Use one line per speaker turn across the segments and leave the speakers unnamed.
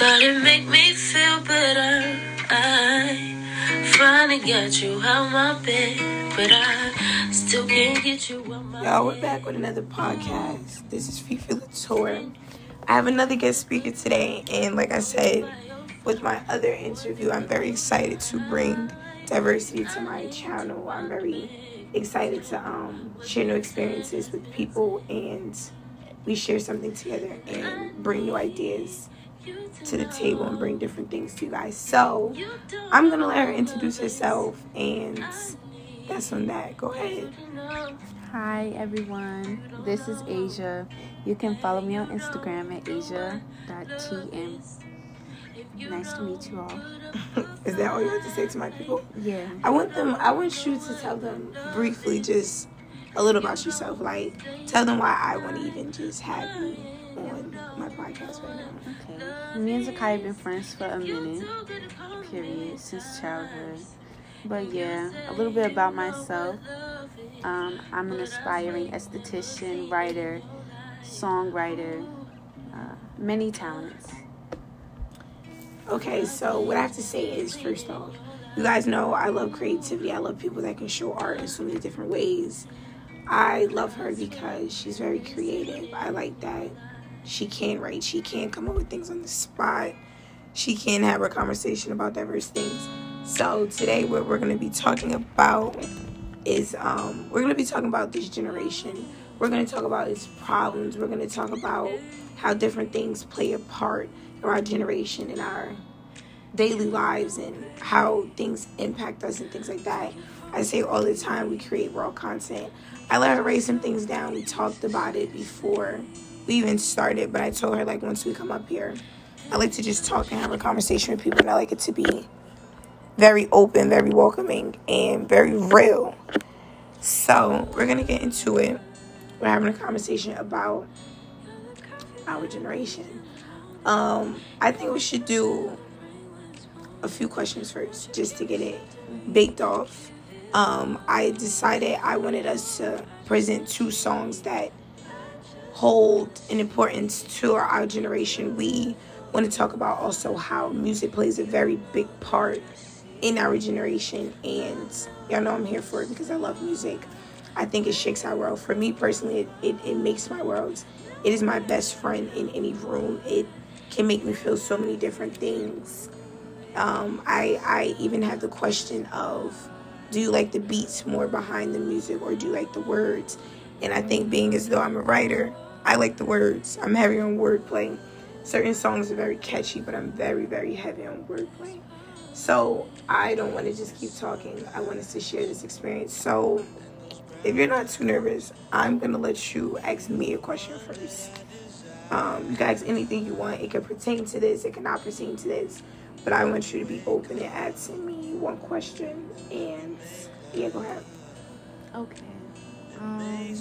Thought it make me feel better. I finally got you out my bed, but I still can't get you out my
Y'all, we're back with another podcast. This is Fifi Latour. I have another guest speaker today, and like I said with my other interview, I'm very excited to bring diversity to my channel. I'm very excited to um, share new experiences with people, and we share something together and bring new ideas to the table and bring different things to you guys. So I'm gonna let her introduce herself, and that's on that. Go ahead.
Hi everyone, this is Asia. You can follow me on Instagram at asia.tm. Nice to meet you all.
Is that all you have to say to my people?
Yeah.
I want them. I want you to tell them briefly, just a little about yourself. Like, tell them why I want to even just have you on my podcast right now.
Me and Zakai have been friends for a minute, period, since childhood. But yeah, a little bit about myself. Um, I'm an aspiring esthetician, writer, songwriter, uh, many talents.
Okay, so what I have to say is, first off, you guys know I love creativity. I love people that can show art in so many different ways. I love her because she's very creative. I like that she can't write. She can't come up with things on the spot. She can't have a conversation about diverse things. So today, what we're going to be talking about is um, we're going to be talking about this generation. We're going to talk about its problems. We're going to talk about how different things play a part in our generation, in our daily lives, and how things impact us and things like that. I say all the time we create raw content. I let her write some things down. We talked about it before we even started, but I told her like once we come up here, I like to just talk and have a conversation with people, and I like it to be very open, very welcoming, and very real. So we're gonna get into it. We're having a conversation about our generation. Um, I think we should do a few questions first, just to get it baked off. Um, I decided I wanted us to present two songs that hold an importance to our, our generation. We want to talk about also how music plays a very big part in our generation, and y'all know I'm here for it because I love music. I think it shakes our world. For me personally, it, it, it makes my world. It is my best friend in any room. It can make me feel so many different things. Um, I I even have the question of, do you like the beats more behind the music or do you like the words? And I think being as though I'm a writer, I like the words. I'm heavy on wordplay. Certain songs are very catchy, but I'm very very heavy on wordplay. So I don't want to just keep talking. I want us to share this experience. So if you're not too nervous, I'm gonna let you ask me a question first. Um, you guys, anything you want, it can pertain to this, it cannot pertain to this, but I want you to be open and asking me one question. And yeah, go ahead.
Okay. Um,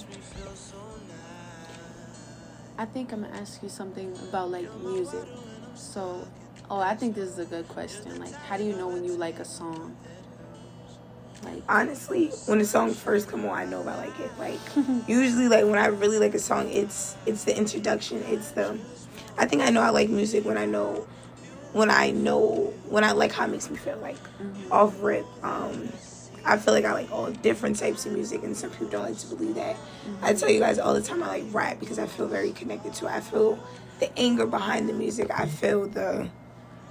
I think I'm gonna ask you something about like music. So, oh, I think this is a good question. Like, how do you know when you like a song? Like,
Honestly, when the song first come on, I know if I like it. Like usually, like when I really like a song, it's it's the introduction. It's the I think I know I like music when I know when I know when I like how it makes me feel. Like off rip, um, I feel like I like all different types of music, and some people don't like to believe that. I tell you guys all the time I like rap because I feel very connected to it. I feel the anger behind the music. I feel the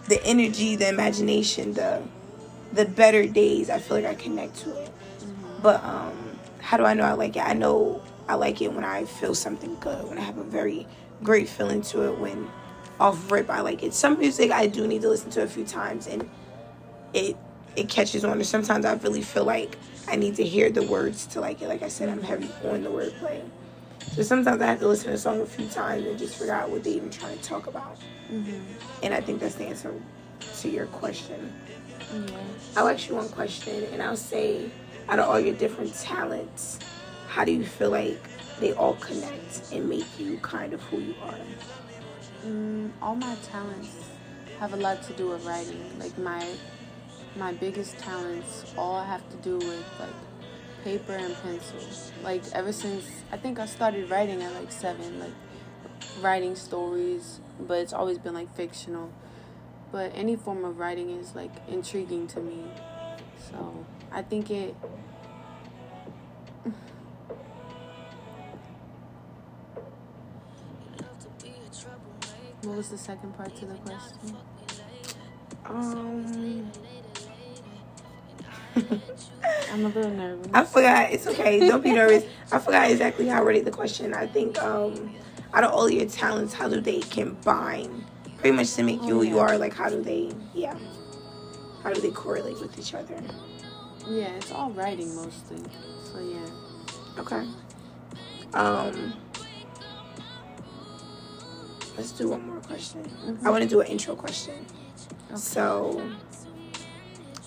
the energy, the imagination, the the better days. I feel like I connect to it. But um, how do I know I like it? I know I like it when I feel something good, when I have a very great feeling to it. When off rip, I like it. Some music I do need to listen to a few times, and it it catches on. Or sometimes I really feel like I need to hear the words to like it. Like I said, I'm heavy on the wordplay. So sometimes I have to listen to a song a few times and just figure out what they even trying to talk about. And I think that's the answer to your question.
yeah.
I'll ask you one question and I'll say, out of all your different talents, how do you feel like they all connect and make you kind of who you are?
Mm, all my talents have a lot to do with writing. Like my my biggest talents all have to do with like paper and pencil. Like ever since I think I started writing at like seven, like writing stories, but it's always been like fictional. but any form of writing is like intriguing to me. So I think it. What was the second part to the question?
Um,
I'm a little nervous.
I forgot. It's okay. Don't be nervous. I forgot exactly how I worded the question. I think um, out of all your talents, how do they combine pretty much to make you who you are? Like, how do they, yeah, how do they correlate with each other?
Yeah, it's all writing mostly. So yeah.
Okay. Um, let's do one more question. I want to do an intro question. So,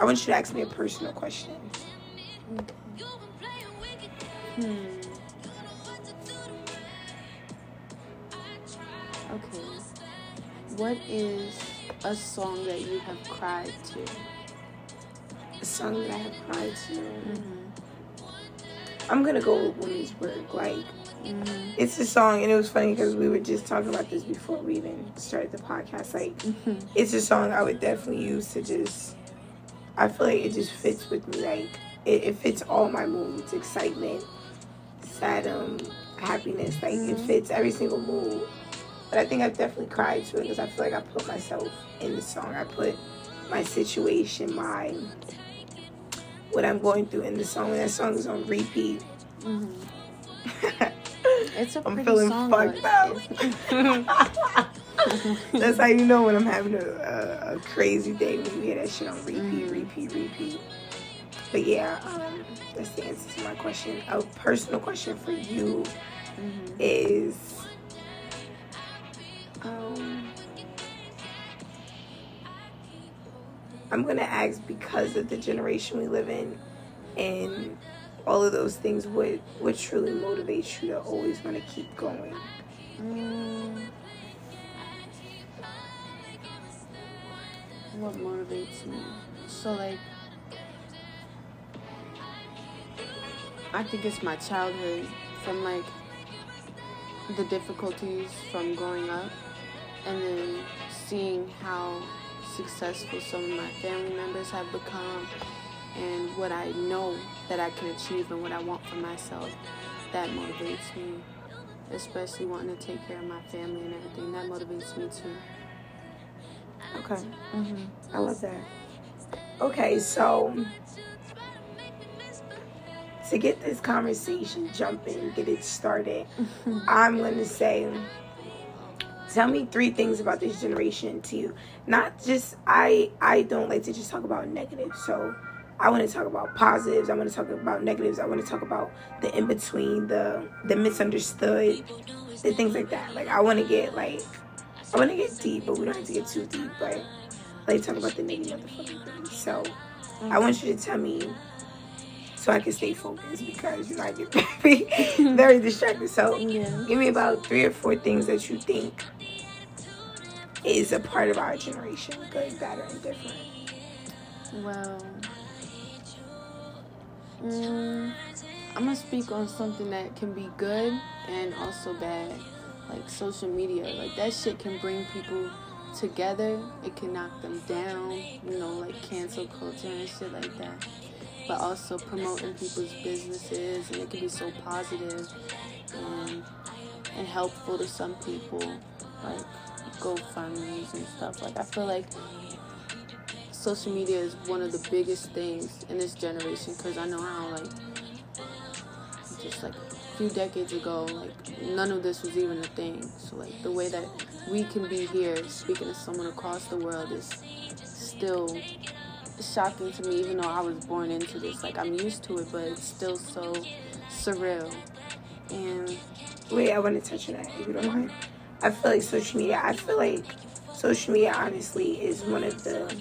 I want you to ask me a personal question.
Hmm. Okay. What is a song that you have cried to?
A song that I have cried to.
Mm-hmm.
I'm gonna go with Women's Work. Like,
Mm-hmm.
it's a song, and it was funny because we were just talking about this before we even started the podcast. Like,
Mm-hmm.
it's a song I would definitely use to just. I feel like it just fits with me. Like, it, it fits all my moods: excitement, sadness, happiness. Like, it
Mhm.
fits every single mood. But I think I've definitely cried to it because I feel like I put myself in the song. I put my situation, my what I'm going through in the song. When that song is on repeat.
Mm-hmm. It's a
I'm
pretty
feeling
song.
fucked up. That's how you know when I'm having a, a, a crazy day when you hear that shit on repeat,
Mhm.
repeat, repeat. But yeah, um, that's the answer to my question. A personal question for you
Mhm.
is, um, I'm gonna ask because of the generation we live in, and all of those things. What what truly motivates you to always want to keep going?
Mm. What motivates me? So like I think it's my childhood from like the difficulties from growing up and then seeing how successful some of my family members have become and what I know that I can achieve and what I want for myself that motivates me especially wanting to take care of my family and everything. That motivates me too.
Okay.
Mm-hmm.
I love that. Okay, so to get this conversation jumping, get it started, I'm gonna say, tell me three things about this generation to you. Not just I. I don't like to just talk about negatives. So I want to talk about positives. I want to talk about negatives. I want to talk about the in between, the the misunderstood, the things like that. Like I want to get like I want to get deep, but we don't have to get too deep. But I like talk about the negative motherfucking things. So I want you to tell me so I can stay focused because you know I get very very distracted. So
Yeah.
give me about three or four things that you think is a part of our generation, good, bad, or indifferent.
Well, mm, I'm gonna speak on something that can be good and also bad, like social media. Like that shit can bring people together. It can knock them down. You know, like cancel culture and shit like that. But also promoting people's businesses, and it can be so positive and and helpful to some people, like GoFundmes and stuff. Like I feel like social media is one of the biggest things in this generation because I know how like just like few decades ago like none of this was even a thing so like the way that we can be here speaking to someone across the world is still shocking to me even though I was born into this like I'm used to it but it's still so surreal and
Wait, I want to touch on that if you don't mind. I feel like social media. I feel like social media, honestly, is one of the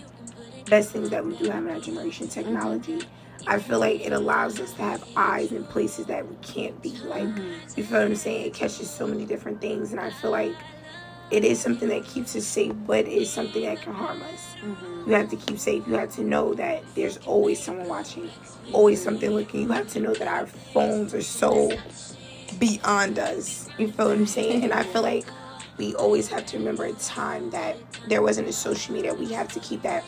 best things that we do have in our generation. Technology. I feel like it allows us to have eyes in places that we can't be. Like, mm-hmm. you feel what I'm saying? It catches so many different things, and I feel like it is something that keeps us safe, but it is something that can harm us. Mm-hmm. You have to keep safe. You have to know that there's always someone watching, always something looking. You have to know that our phones are so beyond us. You feel what I'm saying? And I feel like we always have to remember a time that there wasn't a social media. We have to keep that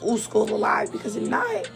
old school alive because if not,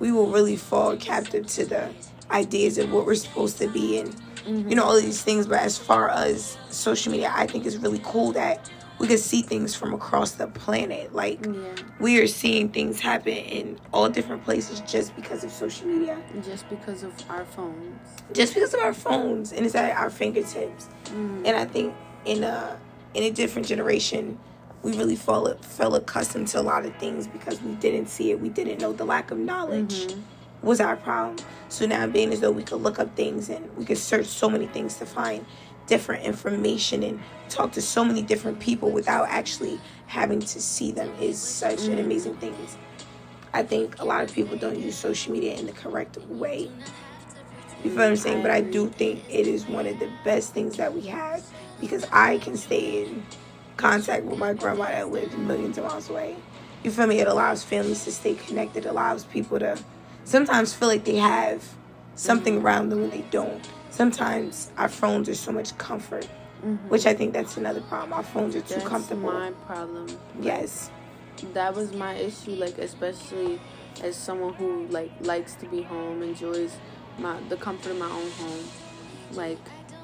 we will really fall captive to the ideas of what we're supposed to be and mm-hmm. you know all these things. But as far as social media, I think it's really cool that we can see things from across the planet. Like yeah. we are seeing things happen in all different places just because of social media.
Just because of our phones.
Just because of our phones and it's at our fingertips. Mm. And I think in a in a different generation, we really fell fell accustomed to a lot of things because we didn't see it. We didn't know the lack of knowledge mm-hmm. was our problem. So now being as though we could look up things and we could search so many things to find different information and talk to so many different people without actually having to see them is such mm-hmm. an amazing thing. I think a lot of people don't use social media in the correct way. You feel what I'm saying? But I do think it is one of the best things that we have because I can stay in contact with my grandma that lives millions of miles away. You feel me? It allows families to stay connected, allows people to sometimes feel like they have something around them when they don't. Sometimes our phones are so much comfort, mm-hmm. which I think that's another problem. Our phones are too
that's
comfortable.
my problem.
Yes.
That was my issue, like especially as someone who like likes to be home, enjoys my the comfort of my own home. Like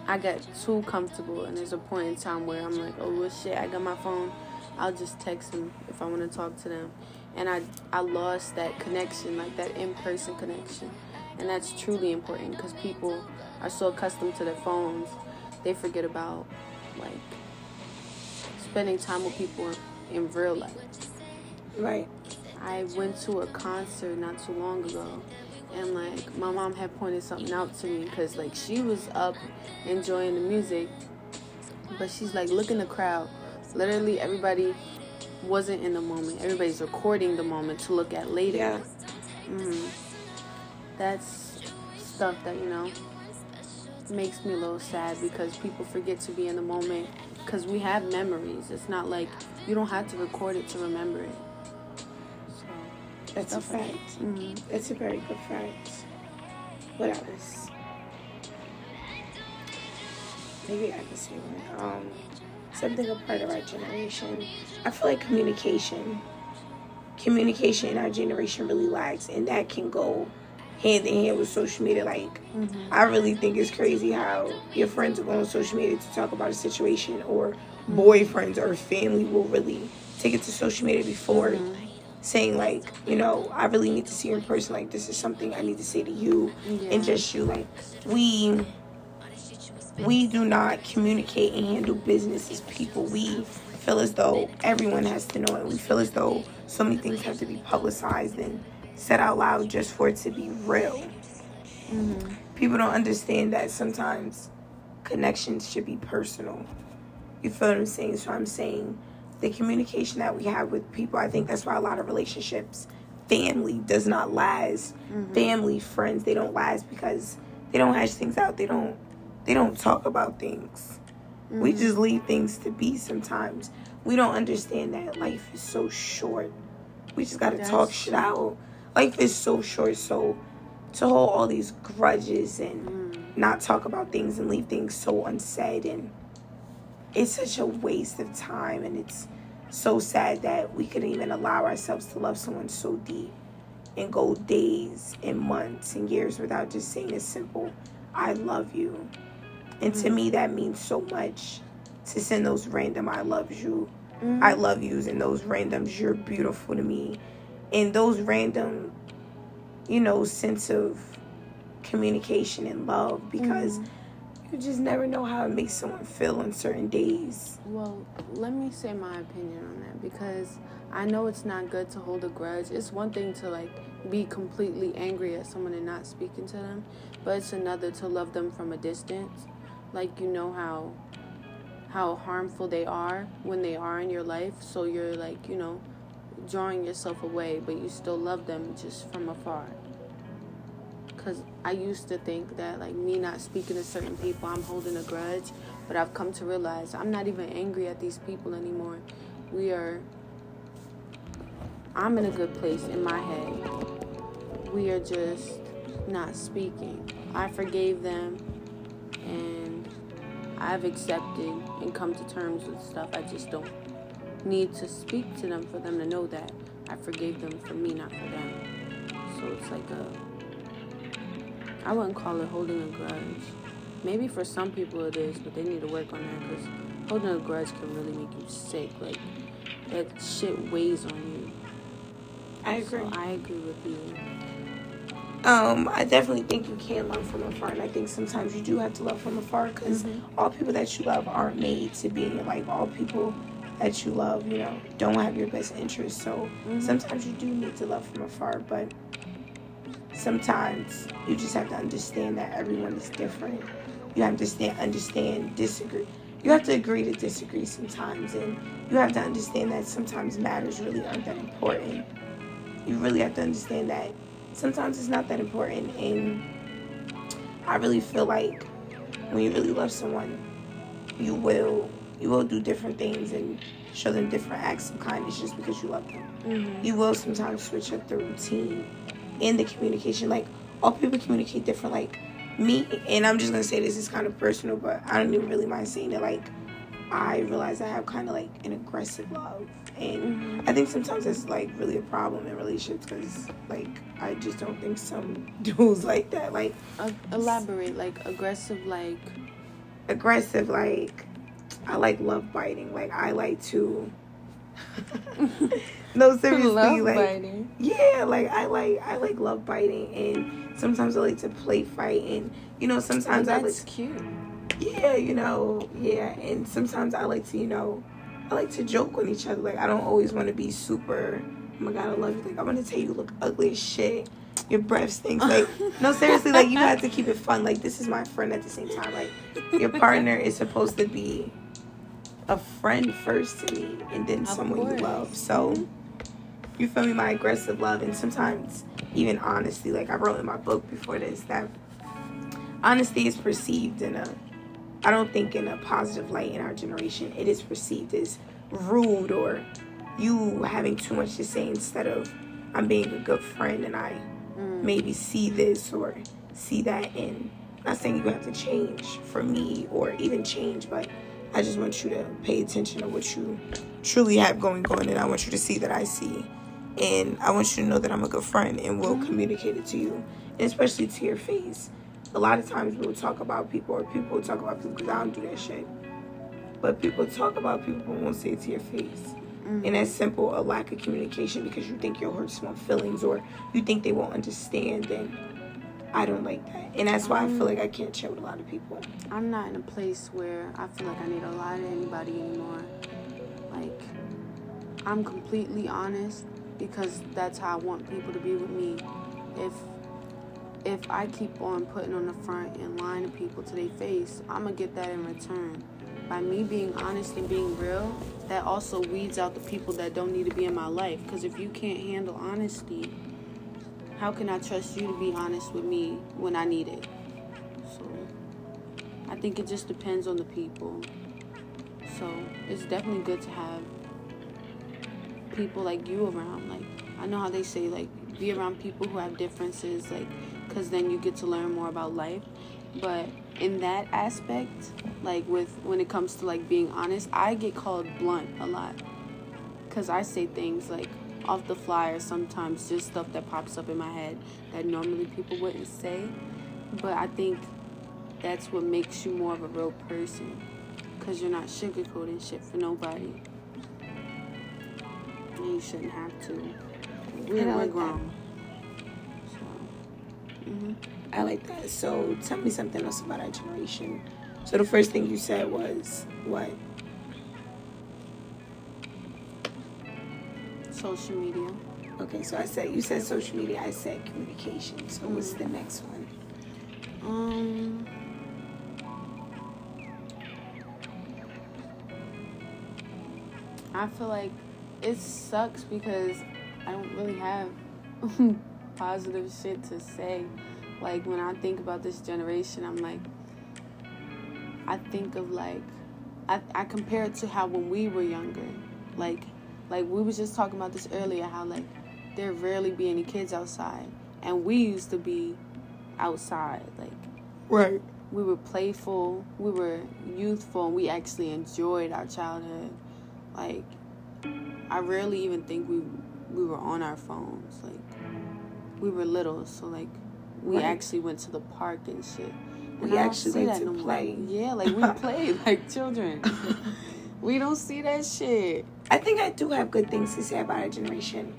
I got too comfortable, and there's a point in time where I'm like, oh well, shit, I got my phone. I'll just text them if I want to talk to them, and I I lost that connection, like that in person connection, and that's truly important because people are so accustomed to their phones, they forget about like spending time with people in real life.
Right.
I went to a concert not too long ago and like my mom had pointed something out to me because like she was up enjoying the music but she's like look in the crowd. Literally everybody wasn't in the moment. Everybody's recording the moment to look at later.
Yeah.
mm-hmm. that's stuff that you know makes me a little sad because people forget to be in the moment because we have memories. It's not like you don't have to record it to remember it
that's a fact. That's a very good fact. What else? Maybe I can say one. Um, something a part of our generation. I feel like communication. Communication in our generation really lags, and that can go hand in hand with social media. Like, mm-hmm. I really think it's crazy how your friends will go on social media to talk about a situation, or mm-hmm. boyfriends or family will really take it to social media before mm-hmm saying like, you know, I really need to see you in person. Like this is something I need to say to you yeah. and just you. Like we we do not communicate and handle business as people. We feel as though everyone has to know it. We feel as though so many things have to be publicized and said out loud just for it to be real. Mm-hmm. People don't understand that sometimes connections should be personal. You feel what I'm saying? So I'm saying the communication that we have with people. I think that's why a lot of relationships, family does not last. Mm-hmm. Family, friends, they don't last because they don't hash things out. They don't they don't talk about things. Mm-hmm. We just leave things to be sometimes. We don't understand that life is so short. We just gotta that's talk shit out. Life is so short, so to hold all these grudges and mm. not talk about things and leave things so unsaid and it's such a waste of time and it's so sad that we couldn't even allow ourselves to love someone so deep and go days and months and years without just saying a simple I love you. And mm-hmm. to me that means so much to send those random I love you. Mm-hmm. I love yous and those randoms you're beautiful to me. And those random you know sense of communication and love because mm-hmm you just never know how it makes someone feel on certain days.
Well, let me say my opinion on that because I know it's not good to hold a grudge. It's one thing to like be completely angry at someone and not speaking to them, but it's another to love them from a distance. Like you know how how harmful they are when they are in your life, so you're like, you know, drawing yourself away, but you still love them just from afar because I used to think that like me not speaking to certain people, I'm holding a grudge. But I've come to realize I'm not even angry at these people anymore. We are. I'm in a good place in my head. We are just not speaking. I forgave them, and I've accepted and come to terms with stuff. I just don't need to speak to them for them to know that I forgave them for me, not for them. So it's like a. I wouldn't call it holding a grudge. Maybe for some people it is, but they need to work on that because holding a grudge can really make you sick. Like that shit weighs on you.
I agree.
So I agree with you.
Um, I definitely think you can love from afar, and I think sometimes you do have to love from afar because all people that you love aren't made to be in your life. All people that you love, you know, don't have your best interest. So sometimes you do need to love from afar, but sometimes you just have to understand that everyone is different. You have to stand, understand, disagree. You have to agree to disagree sometimes, and you have to understand that sometimes matters really aren't that important. You really have to understand that sometimes it's not that important, and I really feel like when you really love someone, you will you will do different things and show them different acts of kindness just because you love them. Mm-hmm. You will sometimes switch up the routine and the communication. Like all people communicate different. Like me, and I'm just gonna say this is kind of personal, but I don't even really mind saying it. Like I realize I have kind of like an aggressive love, and I think sometimes that's like really a problem in relationships because like I just don't think some dudes like that. Like
Uh, elaborate, like aggressive, like
aggressive, like I like love biting. Like I like to. no, seriously,
love
like
biting.
yeah, like I like I like love biting, and sometimes I like to play fight, and you know sometimes I like
cute.
yeah, you know, yeah, and sometimes I like to, you know, I like to joke with each other. Like I don't always want to be super. Oh my god, I love you. Like I want to tell you, you look ugly as shit. Your breath stinks. Like no, seriously, like you have to keep it fun. Like this is my friend at the same time. Like your partner is supposed to be a friend first to me, and then
Of
someone you love. So you feel me? My aggressive love, and sometimes even honesty. Like I wrote in my book before this that honesty is perceived in a I don't think in a positive light in our generation. It is perceived as rude or you having too much to say instead of I'm being a good friend and I mm. maybe see this or see that and not saying you have to change for me or even change, but I just want you to pay attention to what you truly have going on and I want you to see that I see. And I want you to know that I'm a good friend and will communicate it to you, and especially to your face. A lot of times we'll talk about people or people will talk about people because I don't do that shit. But people talk about people but won't say it to your face. Mm. And that's simple a lack of communication because you think you'll hurt someone's feelings or you think they won't understand. And I don't like that. And that's why I feel like I can't chill with a lot of people.
I'm not in a place where I feel like I need to lie to anybody anymore. Like, I'm completely honest because that's how I want people to be with me. If if I keep on putting on the front and lying to people to their face, I'm gonna get that in return. By me being honest and being real, that also weeds out the people that don't need to be in my life. Because if you can't handle honesty, how can I trust you to be honest with me when I need it? So I think it just depends on the people. So it's definitely good to have people like you around. Like I know how they say like be around people who have differences, like because then you get to learn more about life. But in that aspect, like with when it comes to like being honest, I get called blunt a lot because I say things like off the fly or sometimes just stuff that pops up in my head that normally people wouldn't say. But I think that's what makes you more of a real person because you're not sugarcoating shit for nobody. And you shouldn't have to. We,
And I
we're
like that.
grown. So, hmm
I like that. So tell me something else about our generation. So the first thing you said was what?
Social media.
Okay, so I said you said social media. I said communication. So what's the next one?
Um. I feel like it sucks because I don't really have positive shit to say. Like when I think about this generation, I'm like, I think of like, I, I compare it to how when we were younger, like, like we was just talking about this earlier, how like there rarely be any kids outside, and we used to be outside, like
Right.
we were playful, we were youthful, and we actually enjoyed our childhood. Like, I rarely even think we we were on our phones. Like, we were little, so like, we
Right.
actually went to the park and shit. And
We
I
actually
that
to
no more.
play.
Yeah, like we played like children. we don't see that shit.
I think I do have good things to say about our generation.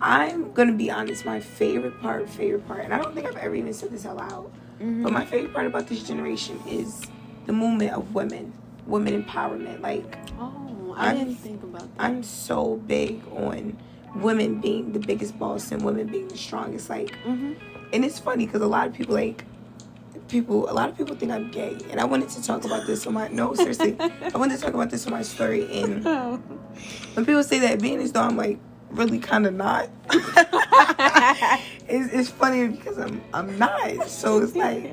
I'm gonna be honest. My favorite part, favorite part, and I don't think I've ever even said this out loud, but my favorite part about this generation is the movement of women, women empowerment. Like
Oh, I
I'm-
didn't think about that.
I'm so big on women being the biggest boss and women being the strongest. Like,
Mhm.
and it's funny because a lot of people like people. A lot of people think I'm gay, and I wanted to talk about this on my no seriously. I wanted to talk about this on my story, and when people say that being as though I'm like really kind of not. it's, it's funny because I'm I'm not. So it's like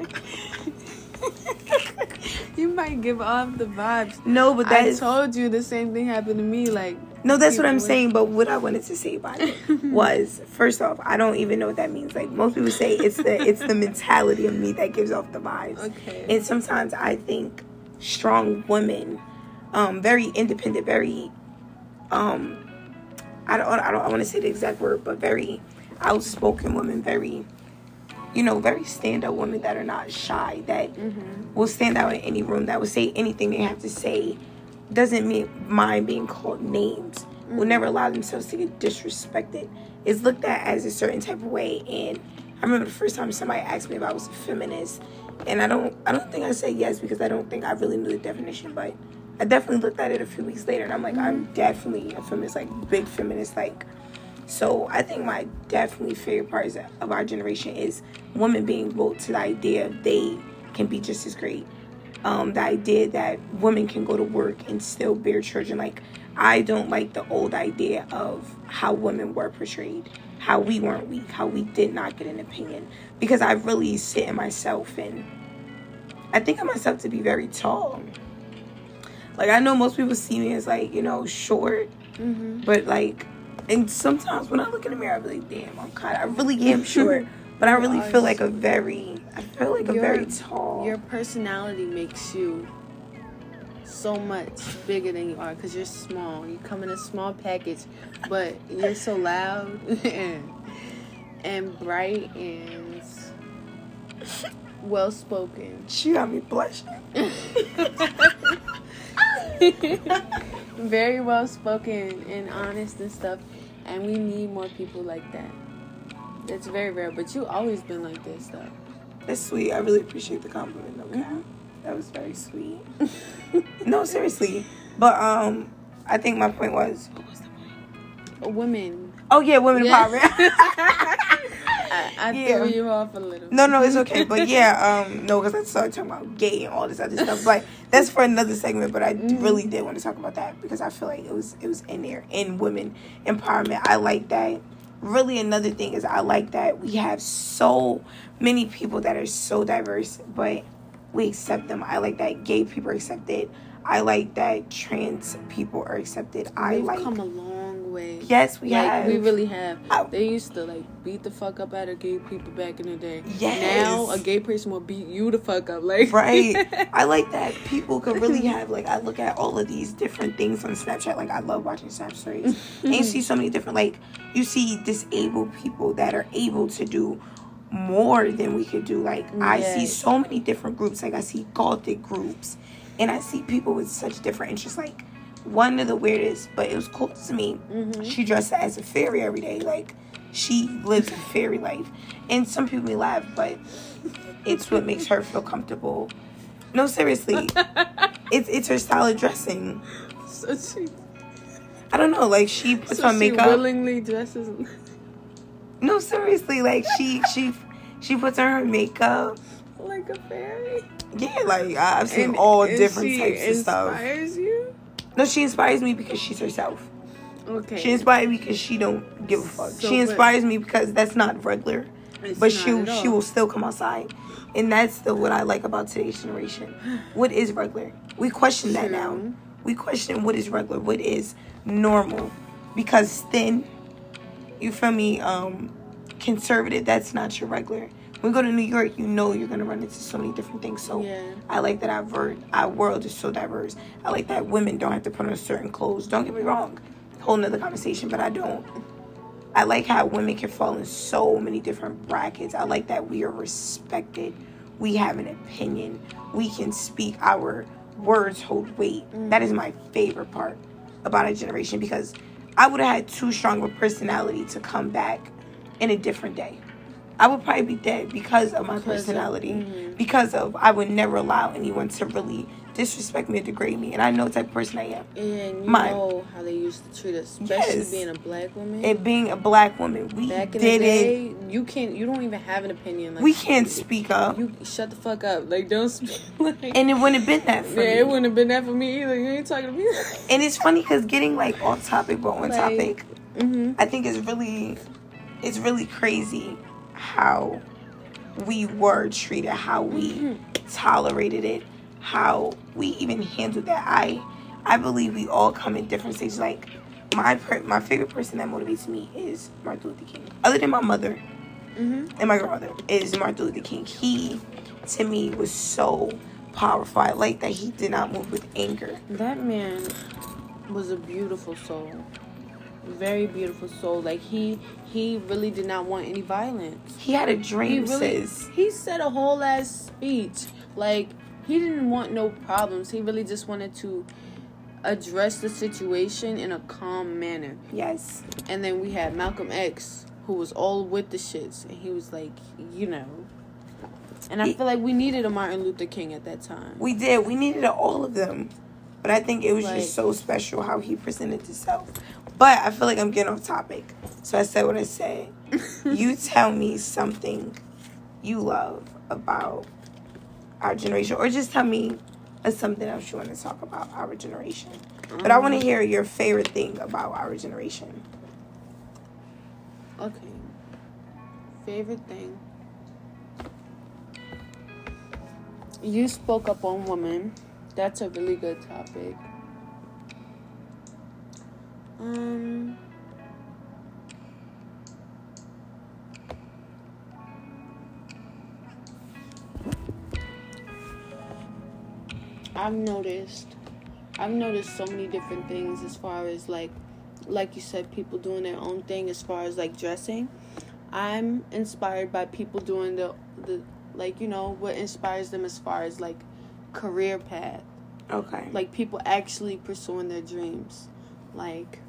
you might give off the vibes.
no, but that
I
is
told you the same thing happened to me. Like,
no. That's what I'm saying. But what I wanted to say about it was first off, I don't even know what that means. Like most people say, it's the it's the mentality of me that gives off the vibes.
Okay.
And sometimes I think strong women, um, very independent, very um, I don't I don't I want to say the exact word, but very outspoken women, very you know, very stand up women that are not shy, that will stand out in any room, that will say anything they have to say, doesn't mean mind being called names, will mm-hmm. never allow themselves to get disrespected, is looked at as a certain type of way. And I remember the first time somebody asked me if I was a feminist, and I don't I don't think I said yes because I don't think I really knew the definition, but I definitely looked at it a few weeks later and I'm like, I'm mm-hmm. definitely a feminist, like big feminist, like so I think my definitely favorite part of our generation is women being woke to the idea of they can be just as great. Um, the idea that women can go to work and still bear children. Like I don't like the old idea of how women were portrayed, how we weren't weak, how we did not get an opinion. Because I really sit in myself and I think of myself to be very tall. Like I know most people see me as like, you know, short. But like and sometimes when I look in the mirror, I'm like, damn, I'm kind of, I really am short. But I really feel like a very, I feel like
Your-
very tall.
Your personality makes you so much bigger than you are because you're small. You come in a small package, but you're so loud and, and bright and well spoken.
She got me blushing.
Very well spoken and honest and stuff. And we need more people like that. It's very rare, but you always been like this though.
That's sweet. I really appreciate the compliment. Okay, that was very sweet. no, seriously. But um, I think my point was, what was the point?
Women.
Oh yeah, women
Yeah.
empowerment.
I, I
Yeah.
threw you off a little.
No, no, it's okay. But yeah, um, no, because I started talking about gay and all this other stuff. But that's for another segment. But I really did want to talk about that because I feel like it was it was in there in women empowerment. I like that. Really, another thing is I like that we have so many people that are so diverse, but we accept them. I like that gay people are accepted. I like that trans people are accepted. I
We've
like
come a
yes, we
like
have.
we really have.
I-
they used to like beat the fuck up out of gay people back in the day.
Yes.
Now a gay person will beat you the fuck up. Like
right i like that people could really have like i look at all of these different things on snapchat like i love watching snap stories and you see so many different like you see disabled people that are able to do more than we could do like i see so many different groups like i see gothic groups and i see people with such different interests like one of the weirdest but it was cool to me mm-hmm. she dressed as a fairy every day like she lives a fairy life and some people may laugh but it's what makes her feel comfortable. No, seriously, it's it's her style of dressing.
so she,
I don't know, like she puts
so
on
she
makeup.
willingly dresses
no, seriously, like she she she puts on her makeup.
like a fairy.
Yeah, like I've seen
And-
all
and
different types of stuff.
Inspires you.
No, she inspires me because she's herself.
Okay.
She inspires me because she don't give a fuck.
So,
she inspires me because that's not regular.
It's
but she she will still come outside, and that's the what I like about today's generation. What is regular? We question that now. We question what is regular, what is normal, because thin. You feel me? Um, conservative. That's not your regular. When you go to New York, you know you're gonna run into so many different things. So
Yeah.
I like that our ver- our world is so diverse. I like that women don't have to put on certain clothes. Don't get me wrong, whole nother conversation, but I don't. I like how women can fall in so many different brackets. I like that we are respected. We have an opinion. We can speak. Our words hold weight. Mm. That is my favorite part about our generation because I would have had too strong of a personality to come back in a different day. I would probably be dead because of my
Because of-
personality.
mhm.
Because of I would never allow anyone to really disrespect me or degrade me, and I know the type of person I am.
And you know how they used to treat us, especially
Yes.
being a black woman.
And being a black woman, we
Back in
did
the
it.
you can't. You don't even have an opinion. Like
We can't speak up,
You shut the fuck up. Like don't speak. Like,
and it wouldn't have been that for
yeah,
me.
it wouldn't have been that for me either. You ain't talking to me.
And it's funny because getting like off topic but on
Like-
topic,
hmm
I think is really, it's really crazy how we were treated, how we
Mm-hmm.
tolerated it, how we even handled that. I, I believe we all come in different stages. Like my per- my favorite person that motivates me is Martin Luther King. Other than my mother
hmm
and my grandmother is Martin Luther King. He, to me, was so powerful. I like that he did not move with anger.
That man was a beautiful soul. Very beautiful soul. Like he he really did not want any violence.
He had a dream, He
really
sis.
he said a whole ass speech. Like he didn't want no problems. He really just wanted to address the situation in a calm manner.
Yes.
And then we had Malcolm X, who was all with the shits, and he was like, you know. And I feel like we needed a Martin Luther King at that time.
We did. We needed all of them. But I think it was
Like-
just so special how he presented himself. But I feel like I'm getting off topic. So I said what I said. you tell me something you love about our generation, or just tell me something else you want to talk about our generation. But I want to mm. hear your favorite thing about our generation.
Okay. Favorite thing. You spoke up on women. That's a really good topic. Um. I've noticed I've noticed so many different things as far as like like you said people doing their own thing as far as like dressing. I'm inspired by people doing the the like you know what inspires them as far as like career path.
Okay.
Like people actually pursuing their dreams. Like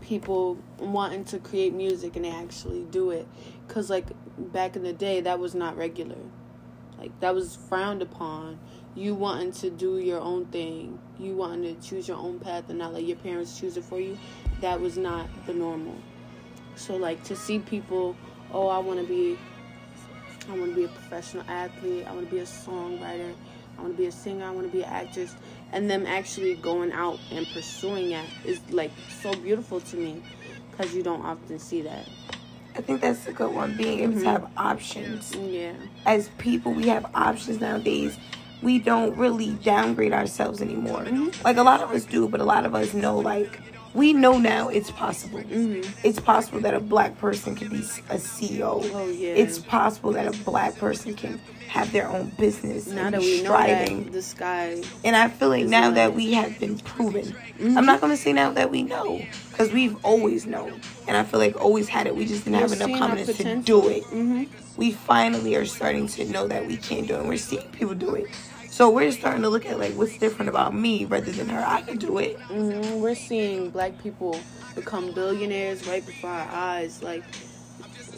people wanting to create music and they actually do it cuz like back in the day that was not regular. Like that was frowned upon. You wanting to do your own thing, you wanting to choose your own path and not let your parents choose it for you. That was not the normal. So like to see people, oh, I want to be, I want to be a professional athlete. I want to be a songwriter. I want to be a singer. I want to be an actress. And them actually going out and pursuing that is like so beautiful to me, because you don't often see that.
I think that's a good one. Being able
Mhm.
to have options.
Yeah.
As people, we have options nowadays. We don't really downgrade ourselves anymore.
Mhm.
Like a lot of us do, but a lot of us know, like, we know now it's possible.
Mhm.
It's possible that a black person can be a CEO.
Oh yeah.
It's possible that a black person can have their own business
now
and
that we know that the sky.
And I feel like now that we have been proven,
Mhm.
I'm not going to say now that we know, because we've always known. And I feel like always had it. We just didn't have
We're
enough confidence to do it.
hmm
We finally are starting to know that we can do it. And we're seeing people do it. So we're starting to look at like what's different about me rather than her. I can do it.
hmm We're seeing black people become billionaires right before our eyes. Like,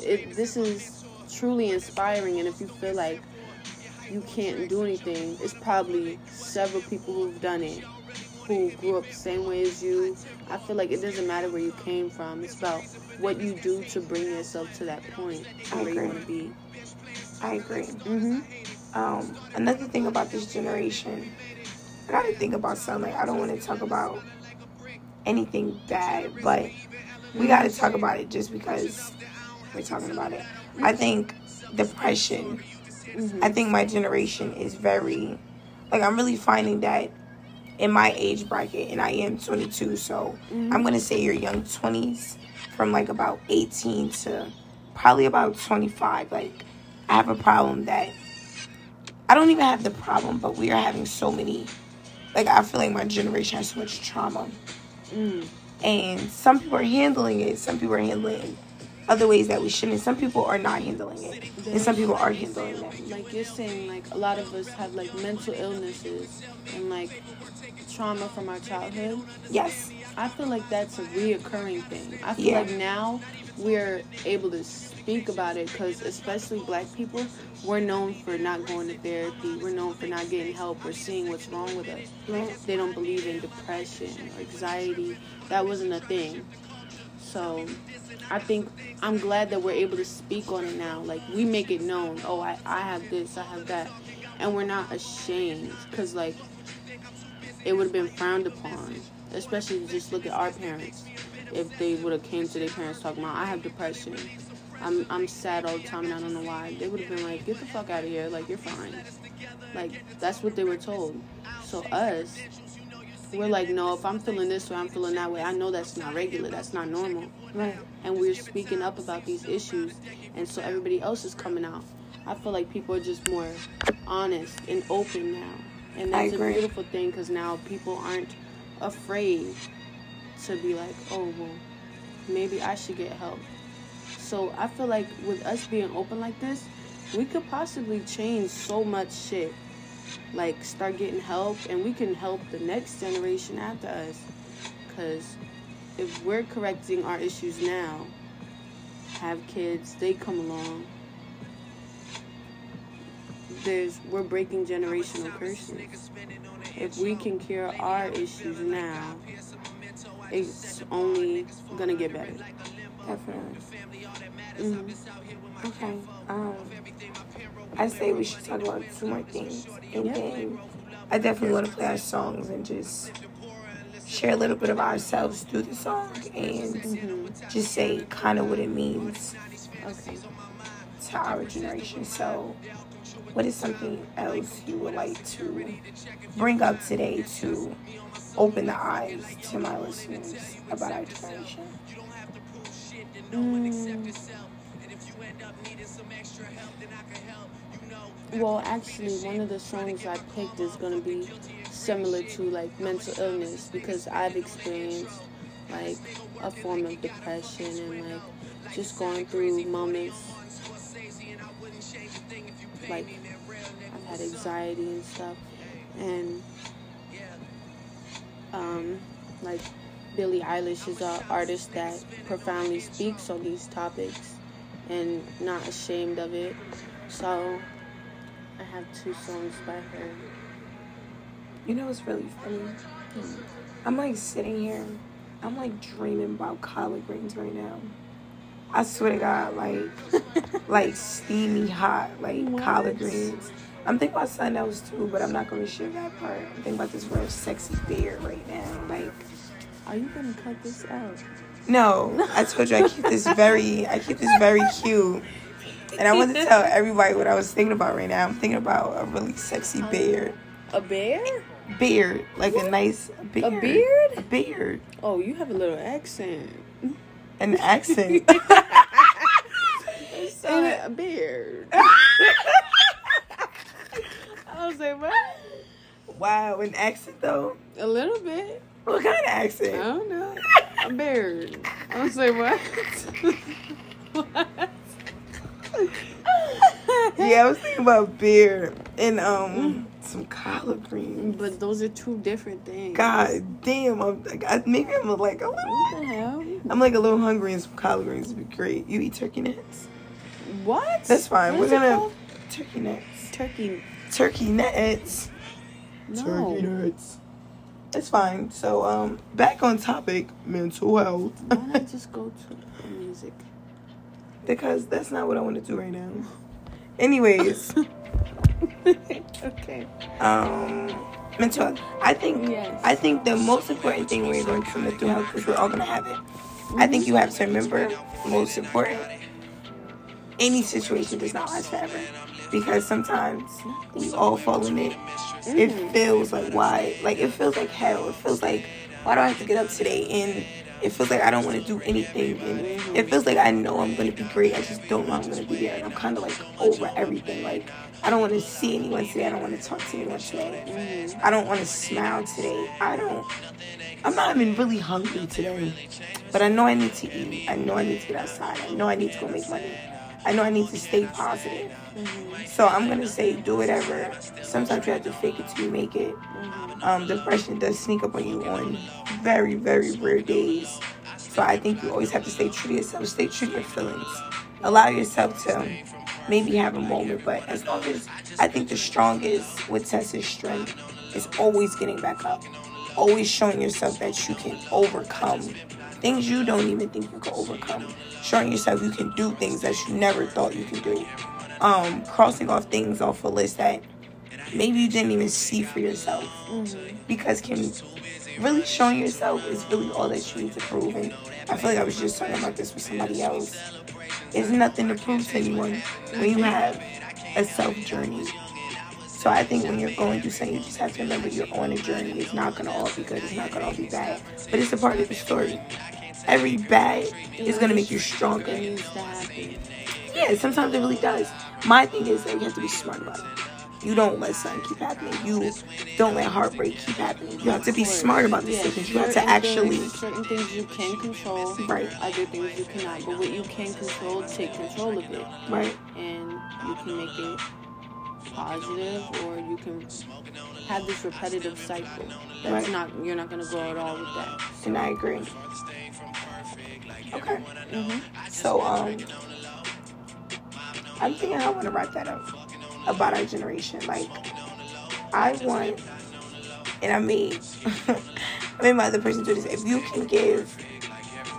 it, this is truly inspiring. And if you feel like you can't do anything, it's probably several people who've done it, who grew up the same way as you. I feel like it doesn't matter where you came from. It's about what you do to bring yourself to that point
I
where you want to be.
I agree.
hmm
Um, another thing about this generation, I gotta think about something. Like, I don't want to talk about anything bad, but we gotta talk about it just because we're talking about it. I think depression.
hmm
I think my generation is very, like, I'm really finding that in my age bracket, and I am 22, so
Mhm.
I'm gonna say your young 20s, from like about 18 to probably about 25. Like, I have a problem that I don't even have the problem, but we are having so many. Like, I feel like my generation has so much trauma.
Mm.
And some people are handling it, some people are handling it other ways that we shouldn't. Some people are not handling it, and some people are handling it.
Like you're saying, like a lot of us have like mental illnesses and like trauma from our childhood.
Yes.
I feel like that's a reoccurring thing. I feel
Yeah.
like now we're able to speak about it because, especially black people, we're known for not going to therapy. We're known for not getting help or seeing what's wrong with us.
Right.
They don't believe in depression or anxiety. That wasn't a thing. So I think I'm glad that we're able to speak on it now. Like we make it known. Oh, I, I have this, I have that. And we're not ashamed because like it would have been frowned upon. Especially just look at our parents. If they would have came to their parents talking about I have depression. I'm I'm sad all the time and I don't know why. They would have been like, Get the fuck out of here, like you're fine. Like that's what they were told. So us, we're like, no, if I'm feeling this way, I'm feeling that way. I know that's not regular, that's not normal.
Right.
And we're speaking up about these issues, and so everybody else is coming out. I feel like people are just more honest and open now, and that's a beautiful thing because now people aren't afraid to be like, oh well, maybe I should get help. So I feel like with us being open like this, we could possibly change so much shit. Like start getting help and we can help the next generation after us. Because if we're correcting our issues now have kids they come along there's we're breaking generational curses if we can cure our issues now it's only gonna get better
Definitely.
Mhm.
Okay. Um, I say we should talk about two more things, and
Yeah.
then I definitely want to play our songs and just share a little bit of ourselves through the song and
Mhm.
just say kind of what it means
okay
to our generation. So, what is something else you would like to bring up today to open the eyes to my listeners about our generation?
Mm. Well, actually, one of the songs I picked is going to be similar to like mental illness because I've experienced like a form of depression and like just going through moments like had anxiety and stuff and um like Billie Eilish is an artist that profoundly speaks on these topics and not ashamed of it. So I have two songs by her.
You know what's really funny? I'm like sitting here, I'm like dreaming about collard greens right now. I swear to God, like, like steamy hot, like
What?
collard greens. I'm thinking about something else too, but I'm not gonna share that part. I'm thinking about this real sexy beard right now. Like,
Are you gonna cut this out?
no, I told you I keep this very, I keep this very cute. And I want to tell everybody what I was thinking about right now. I'm thinking about a really sexy beard.
A bear?
Beard, like a nice beard.
A beard?
A beard.
Oh, you have a little accent.
An accent.
And a beard. Like, what?
wow, an accent though?
A little bit.
What kind of accent?
I don't know. I'm beard. I was like, what? what?
Yeah, I was thinking about beard and um some collard greens.
But those are two different things.
God damn, I'm like, I, maybe I'm like a little.
What the hell?
I'm like a little hungry and some collard greens would be great. You eat turkey necks?
What?
That's fine.
What
We're gonna
called?
turkey necks.
turkey.
Turkey necks.
No.
Turkey nuts. It's fine. So um, back on topic, mental health.
Why not I just go to music?
because that's not what I want to do right now. Anyways,
okay.
um, mental health. I think
Yes.
I think the most important thing when you're going through mental health because we're all gonna have it. I think you have to remember most important. Any situation does not last forever because sometimes we all fall in it. It feels like why, like it feels like hell. It feels like why do I have to get up today? And It feels like I don't want to do anything, and it feels like I know I'm gonna be great. I just don't know I'm gonna be there, and I'm kind of like over everything. Like I don't want to see anyone today. I don't want to talk to anyone today. I don't want to smile today. I don't. I'm not even really hungry today, but I know I need to eat. I know I need to get outside. I know I need to go make money. I know I need to stay positive. So I'm gonna say do whatever. Sometimes you have to fake it till you make it. Um, depression does sneak up on you on very, very rare days. So I think you always have to stay true to yourself. Stay true to your feelings. Allow yourself to maybe have a moment, but as long as I think the strongest with Tessa's strength is always getting back up, always showing yourself that you can overcome things you don't even think you can overcome, showing yourself you can do things that you never thought you could do, um, crossing off things off a list that maybe you didn't even see for yourself, because can really showing yourself is really all that you need to prove. And I feel like I was just talking about this with somebody else. There's nothing to prove to anyone when you have a self journey. So I think when you're going through something, you just have to remember you're on a journey. It's not gonna all be good. It's not gonna all be bad, but it's a part of the story. Every bad is gonna make you stronger.
It needs to happen.
Yeah, sometimes it really does. My thing is that you have to be smart about it. You don't let something keep happening. You don't let heartbreak keep happening. You have to be smart about
Yeah,
decisions. You have to actually
things, certain things you can control,
Right.
Other things you cannot. But what you can control, take control of it,
right.
and you can make it positive, or you can have this repetitive cycle. That's
Right.
not. You're not gonna grow at all with that.
And I agree. Okay.
Mhm.
So um, I'm thinking I want to wrap that up about our generation. Like, I want, and I mean, I made my other person do this. If you can give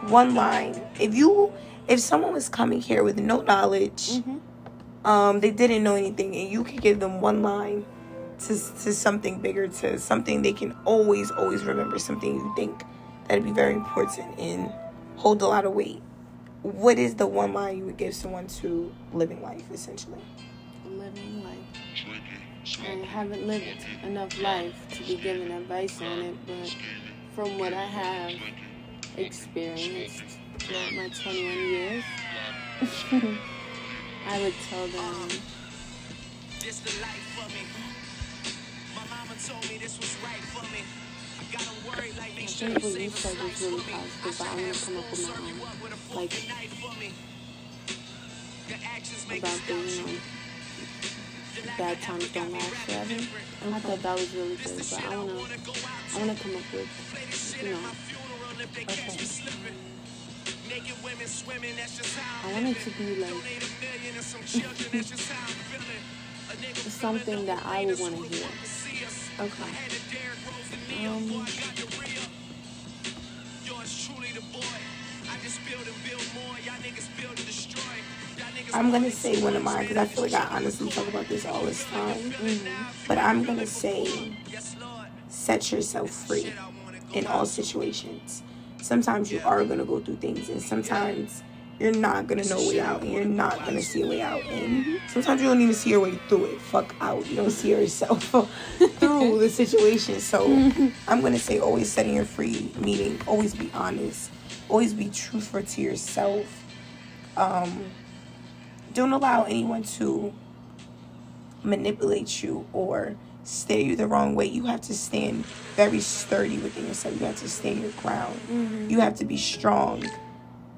one line, if you, if someone was coming here with no knowledge,
Mhm.
Um, they didn't know anything, and you could give them one line to to something bigger, to something they can always, always remember, something you think that'd be very important and hold a lot of weight. What is the one line you would give someone to living life, essentially?
Living life. I haven't lived enough life to be given advice on it, but from what I have experienced throughout my 21 years, I would tell them um,
This the life for me. My mama told me this was right for me. I got 'em worried like make
I
sure
think
you
what you
save
said
a
was really positive, but I want to come up with my own. Like,
knife for me. The actions make
about the, you know, bad times don't last forever. I uh-huh. thought that was really good, but I want to, I want to come up with, you know, okay. I want it to be like
a million and some children. That's just how I'm feeling. A nigga
something that I would want to hear.
Okay.
Had a Derrick Rose and Neil.
Um,
Boy, got the real. Yours truly the boy. I just build and build more. Y'all niggas build and destroy.
I'm gonna say one of mine because I feel like I honestly talk about this all this time. But I'm gonna say set yourself free in all situations. Sometimes you are gonna go through things, and sometimes you're not gonna know a way out, and you're not gonna see a way out. And sometimes you don't even see your way through it. Fuck out. You don't see yourself through the situation. So I'm gonna say always setting your free, meaning always be honest, always be truthful to yourself. Um, don't allow anyone to manipulate you or steer you the wrong way. You have to stand very sturdy within yourself. You have to stand your ground. Mm-hmm. You have to be strong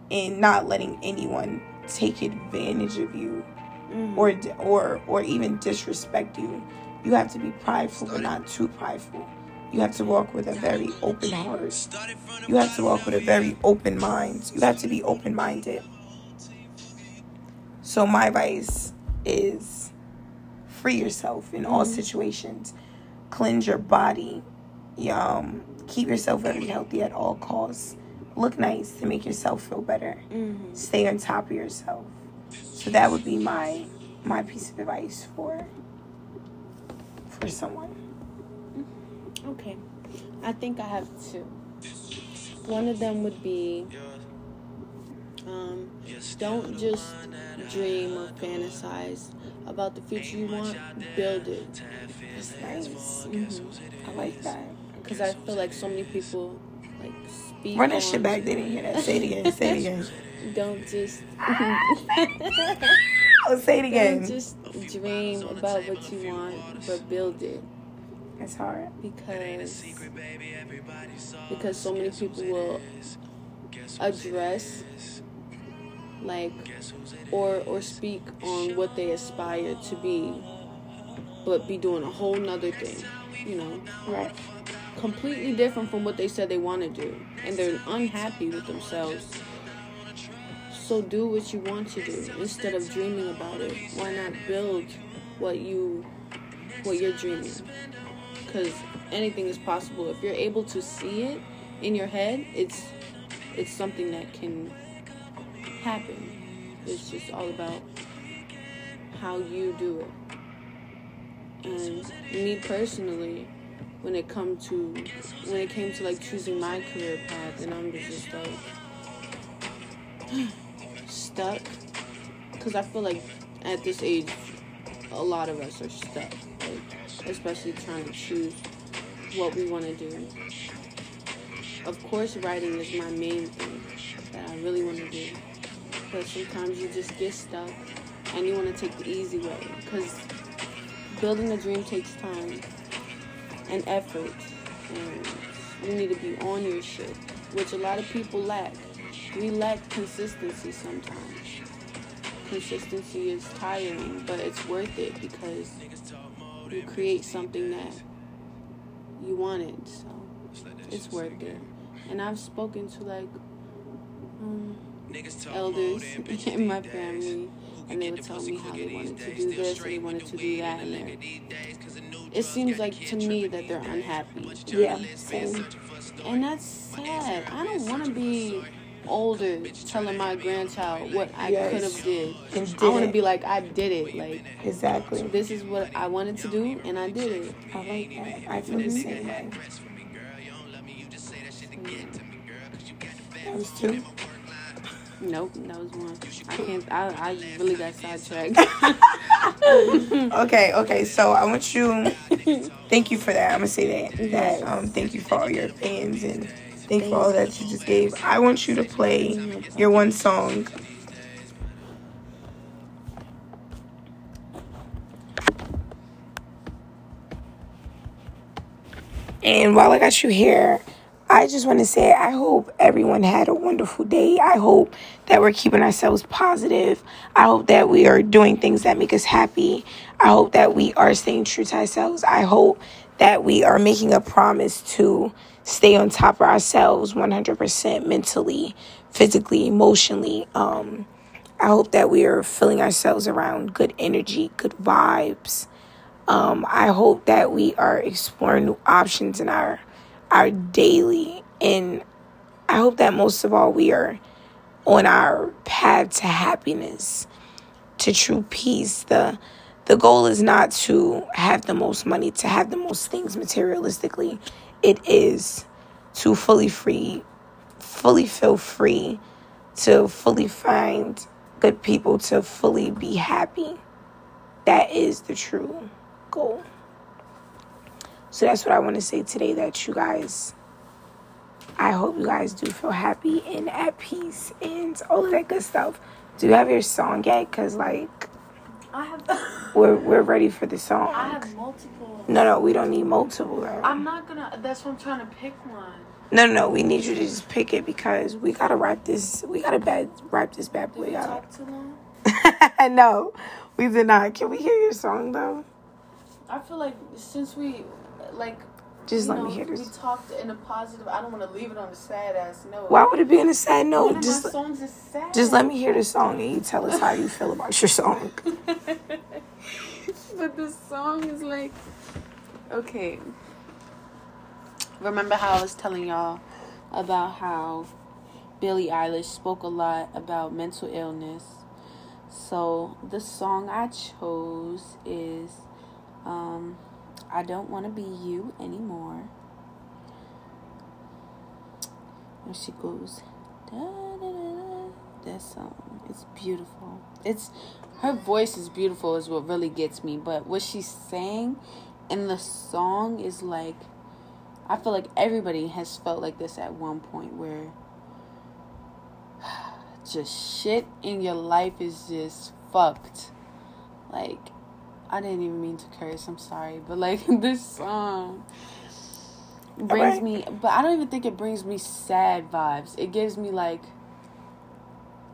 in not letting anyone take advantage of you mm-hmm. or or or even disrespect you. You have to be prideful but not too prideful. You have to walk with a very open heart. You have to walk with a very open mind. You have to be open minded. So my advice is free yourself in all mm-hmm. situations. Cleanse your body. Um, keep yourself very healthy at all costs. Look nice to make yourself feel better. Mm-hmm. Stay on top of yourself. So that would be my my piece of advice for for someone. Mm-hmm.
Okay. I think I have two. One of them would be um, don't just dream or fantasize about the future you want, build it.
That's nice. I like that.
Because I feel like so many people like speak.
Run that shit back. They didn't hear that. Say it again. Say it again.
Don't just
Oh, say it
don't
again.
just dream about what you want, but build it
It's hard.
because because so many people will address like or or speak on what they aspire to be, but be doing a whole nother thing. You know,
Right.
completely different from what they said they want to do and they're unhappy with themselves so do what you want to do instead of dreaming about it why not build what you what you're dreaming because anything is possible if you're able to see it in your head it's it's something that can happen. It's just all about how you do it. And me personally when it come to when it came to like choosing my career path and I'm just like stuck. Because I feel like at this age a lot of us are stuck like especially trying to choose what we want to do. Of course writing is my main thing that I really want to do but sometimes you just get stuck and you want to take the easy way because building a dream takes time and effort and you need to be on your shit which a lot of people lack. We lack consistency sometimes. Consistency is tiring but it's worth it because you create something that you wanted so it's worth it. And i've spoken to like um, elders in my family and they would tell me how they wanted to do this and they wanted to do that and they're it seems like to me that they're unhappy.
Yeah. Same.
And that's sad. I don't want to be older telling my grandchild what I
Yes.
could have did.
And
I want to be like I did it. Like
Exactly.
this is what I wanted to do and I did it.
I like that. I feel the same way. That was two.
Nope, that was one. I can't. I, I really got sidetracked.
Okay, okay. So I want you. Thank you for that. I'm gonna say that. That um, thank you for all your opinions and thank you for all that you just gave. I want you to play your one song. And while I got you here, I just want to say I hope everyone had a wonderful day. I hope that we're keeping ourselves positive. I hope that we are doing things that make us happy. I hope that we are staying true to ourselves. I hope that we are making a promise to stay on top of ourselves 100% mentally, physically, emotionally. Um, I hope that we are filling ourselves around good energy, good vibes. Um, I hope that we are exploring new options in our our daily and I hope that most of all we are on our path to happiness, to true peace. The the goal is not to have the most money, to have the most things materialistically. It is to fully free, fully feel free, to fully find good people, to fully be happy. That is the true goal. So that's what I want to say today that you guys I hope you guys do feel happy and at peace and all of that good stuff. Do you have your song yet? Cause like
I have.
we're we're ready for the song.
I have multiple.
No, no, we don't need multiple. Girl.
I'm not gonna. That's what I'm trying to pick one.
No, no, no. We need you to just pick it because we gotta wrap this. We gotta bad wrap this bad
Did
boy
we
up.
talk too long?
no, we did not. Can we hear your song though?
I feel like since we, like,
Just
you
let
know,
me hear this.
we talked in a positive. I don't want to leave it on a sad ass note.
Why would it be in a sad
One
note?
of
Just
my songs is sad.
just let me hear the song and you tell us how you feel about your song.
but the song is like, okay. Remember how I was telling y'all about how Billie Eilish spoke a lot about mental illness. So the song I chose is um, I Don't Want to Be You Anymore. And she goes, da, da, da, that song. It's beautiful. It's her voice is beautiful is what really gets me, but what she's saying in the song is like I feel like everybody has felt like this at one point where just shit in your life is just fucked. Like, I didn't even mean to curse. I'm sorry, but like this song brings
Alright.
me, but I don't even think it brings me sad vibes. It gives me like,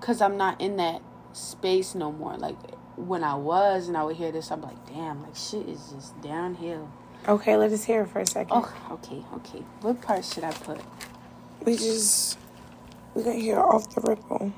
cause I'm not in that space no more. Like when I was, and I would hear this, I'm like, damn, like shit is just downhill.
Okay, let us hear it for a second.
Oh, okay, okay. What part should I put?
We just we gonna hear off the ripple.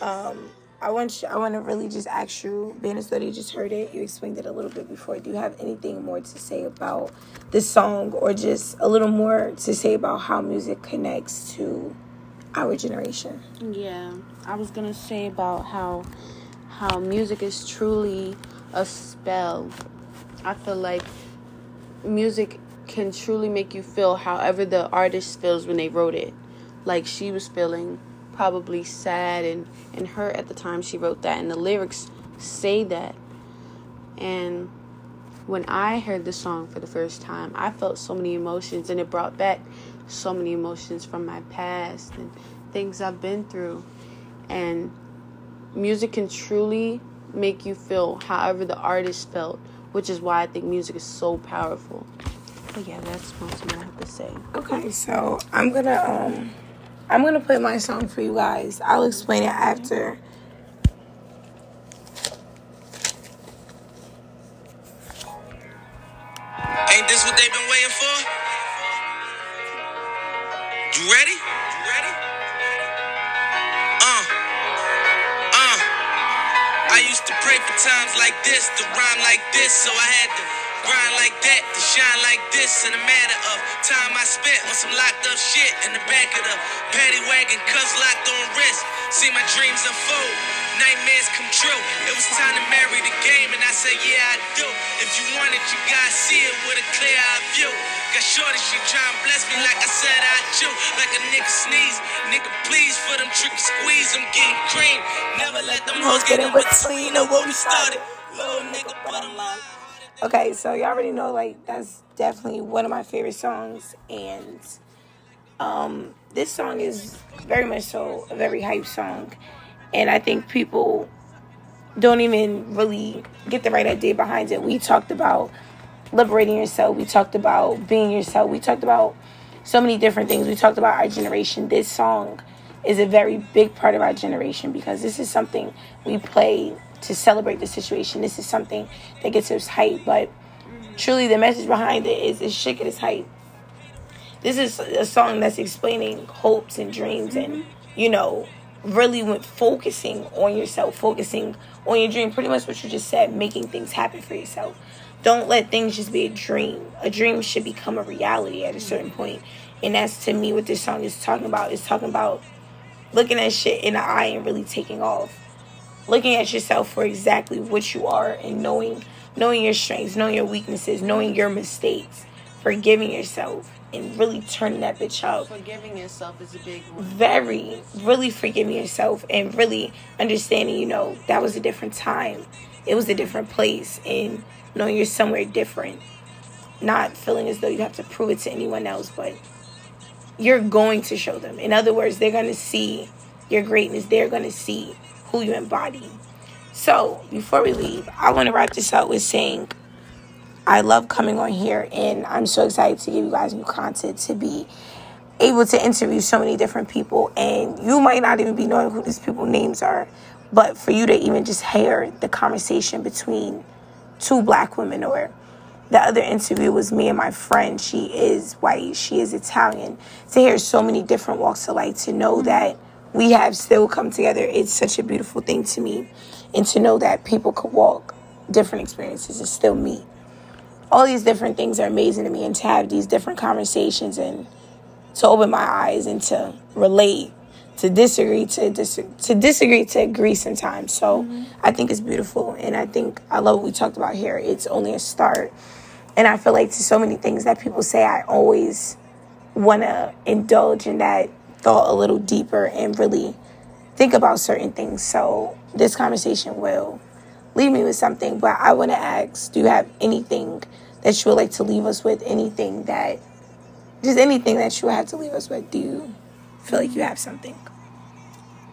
Um, I want you, I want to really just ask you, being as though you just heard it, you explained it a little bit before. Do you have anything more to say about this song, or just a little more to say about how music connects to our generation?
Yeah, I was gonna say about how how music is truly a spell. I feel like music can truly make you feel however the artist feels when they wrote it. Like she was feeling probably sad and and hurt at the time she wrote that and the lyrics say that. And when I heard the song for the first time, I felt so many emotions and it brought back so many emotions from my past and things I've been through. And music can truly make you feel however the artist felt, which is why I think music is so powerful. But yeah, that's most of what I have to say.
Okay, so I'm gonna um, I'm gonna play my song for you guys. I'll explain it after.
Ain't this what they've been waiting for? You ready? You ready? Uh. Uh. I used to pray for times like this, to rhyme like this, so I had to grind like that, to shine like this. In a matter of time I spent on some locked up shit in the back of the paddy wagon, cuffs locked on wrist. See my dreams unfold, nightmares come true. It was time to marry the game, and I said, Yeah, I do. If you want it, you gotta see it with a clear eye view. Got shorty, she tryna bless me like I said I do. Like a nigga sneeze, nigga please for them tricky squeeze. I'm getting cream. Never let them hoes get in between of what we started. Little nigga, put on.
Okay, so y'all already know like that's definitely one of my favorite songs, and um, this song is very much so a very hype song, and I think people don't even really get the right idea behind it. We talked about liberating yourself. We talked about being yourself. We talked about so many different things. We talked about our generation. This song is a very big part of our generation because this is something we play to celebrate the situation. This is something that gets us hype. But truly, the message behind it is, is shit get us hype. This is a song that's explaining hopes and dreams and, mm-hmm. you know, really with focusing on yourself, focusing on your dream. Pretty much what you just said, making things happen for yourself. Don't let things just be a dream. A dream should become a reality at a mm-hmm. certain point. And that's to me what this song is talking about. It's talking about looking at shit in the eye and really taking off. Looking at yourself for exactly what you are and knowing knowing your strengths, knowing your weaknesses, knowing your mistakes, forgiving yourself and really turning that bitch up.
Forgiving yourself is a big one.
very really forgiving yourself and really understanding you know that was a different time. It was a different place and knowing you're somewhere different. Not feeling as though you have to prove it to anyone else but you're going to show them. In other words they're going to see your greatness. They're going to see who you embody so before we leave i want to wrap this up with saying I love coming on here and I'm so excited to give you guys new content to be able to interview so many different people, and you might not even be knowing who these people's names are, but for you to even just hear the conversation between two black women or the other interview was me and my friend. She is white, she is Italian. To hear so many different walks of life, to know that we have still come together, it's such a beautiful thing to me. And to know that people could walk different experiences is still me. All these different things are amazing to me, and to have these different conversations and to open my eyes and to relate, to disagree, to dis- to disagree, to agree sometimes. So mm-hmm. I think it's beautiful, and I think I love what we talked about here. It's only a start, and I feel like to so many things that people say, I always want to indulge in that thought a little deeper and really think about certain things. So this conversation will leave me with something. But I want to ask, do you have anything that you would like to leave us with? Anything that just anything that you had to leave us with. Do you feel like you have something?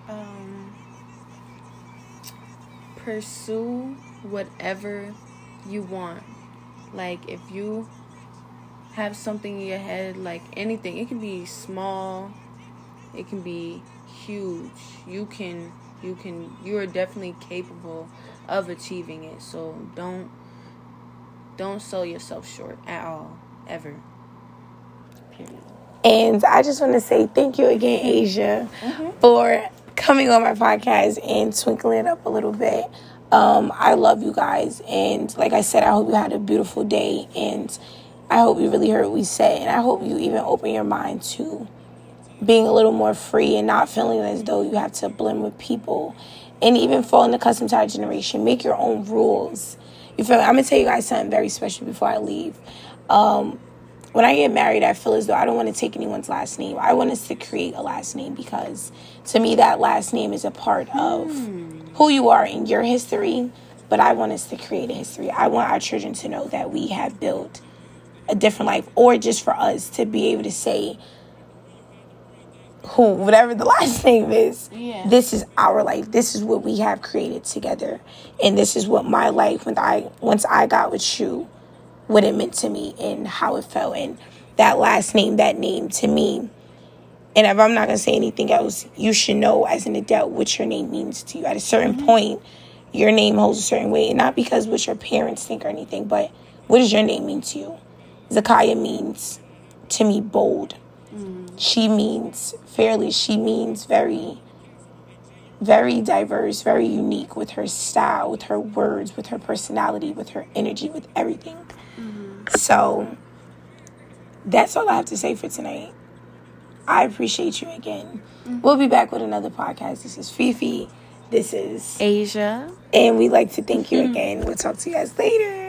Um, pursue whatever you want. Like if you have something in your head, like anything, it can be small, it can be huge. You can you can you are definitely capable of achieving it. So don't don't sell yourself short at all ever.
And I just want to say thank you again, Asia, mm-hmm. for coming on my podcast and twinkling it up a little bit. Um, I love you guys. And like I said, I hope you had a beautiful day. And I hope you really heard what we said. And I hope you even open your mind to being a little more free and not feeling as though you have to blend with people. And even fall in the custom to our generation. Make your own rules. You feel me? I'm going to tell you guys something very special before I leave. Um, when I get married, I feel as though I don't want to take anyone's last name. I want us to create a last name because to me, that last name is a part of who you are in your history. But I want us to create a history. I want our children to know that we have built a different life, or just for us to be able to say, who, whatever the last name is, yeah. this is our life. This is what we have created together, and this is what my life when I once I got with you what it meant to me and how it felt. And that last name, that name to me. And if I'm not going to say anything else, you should know as an adult what your name means to you. At a certain mm-hmm. point, your name holds a certain weight. And not because what your parents think or anything, but what does your name mean to you? Zakaya means to me bold. She means fairly, she means very, very diverse, very unique with her style, with her words, with her personality, with her energy, with everything. So that's all I have to say for tonight. I appreciate you again. Mm-hmm. We'll be back with another podcast. This is Fifi. This is
Asia.
And we'd like to thank you again. We'll talk to you guys later.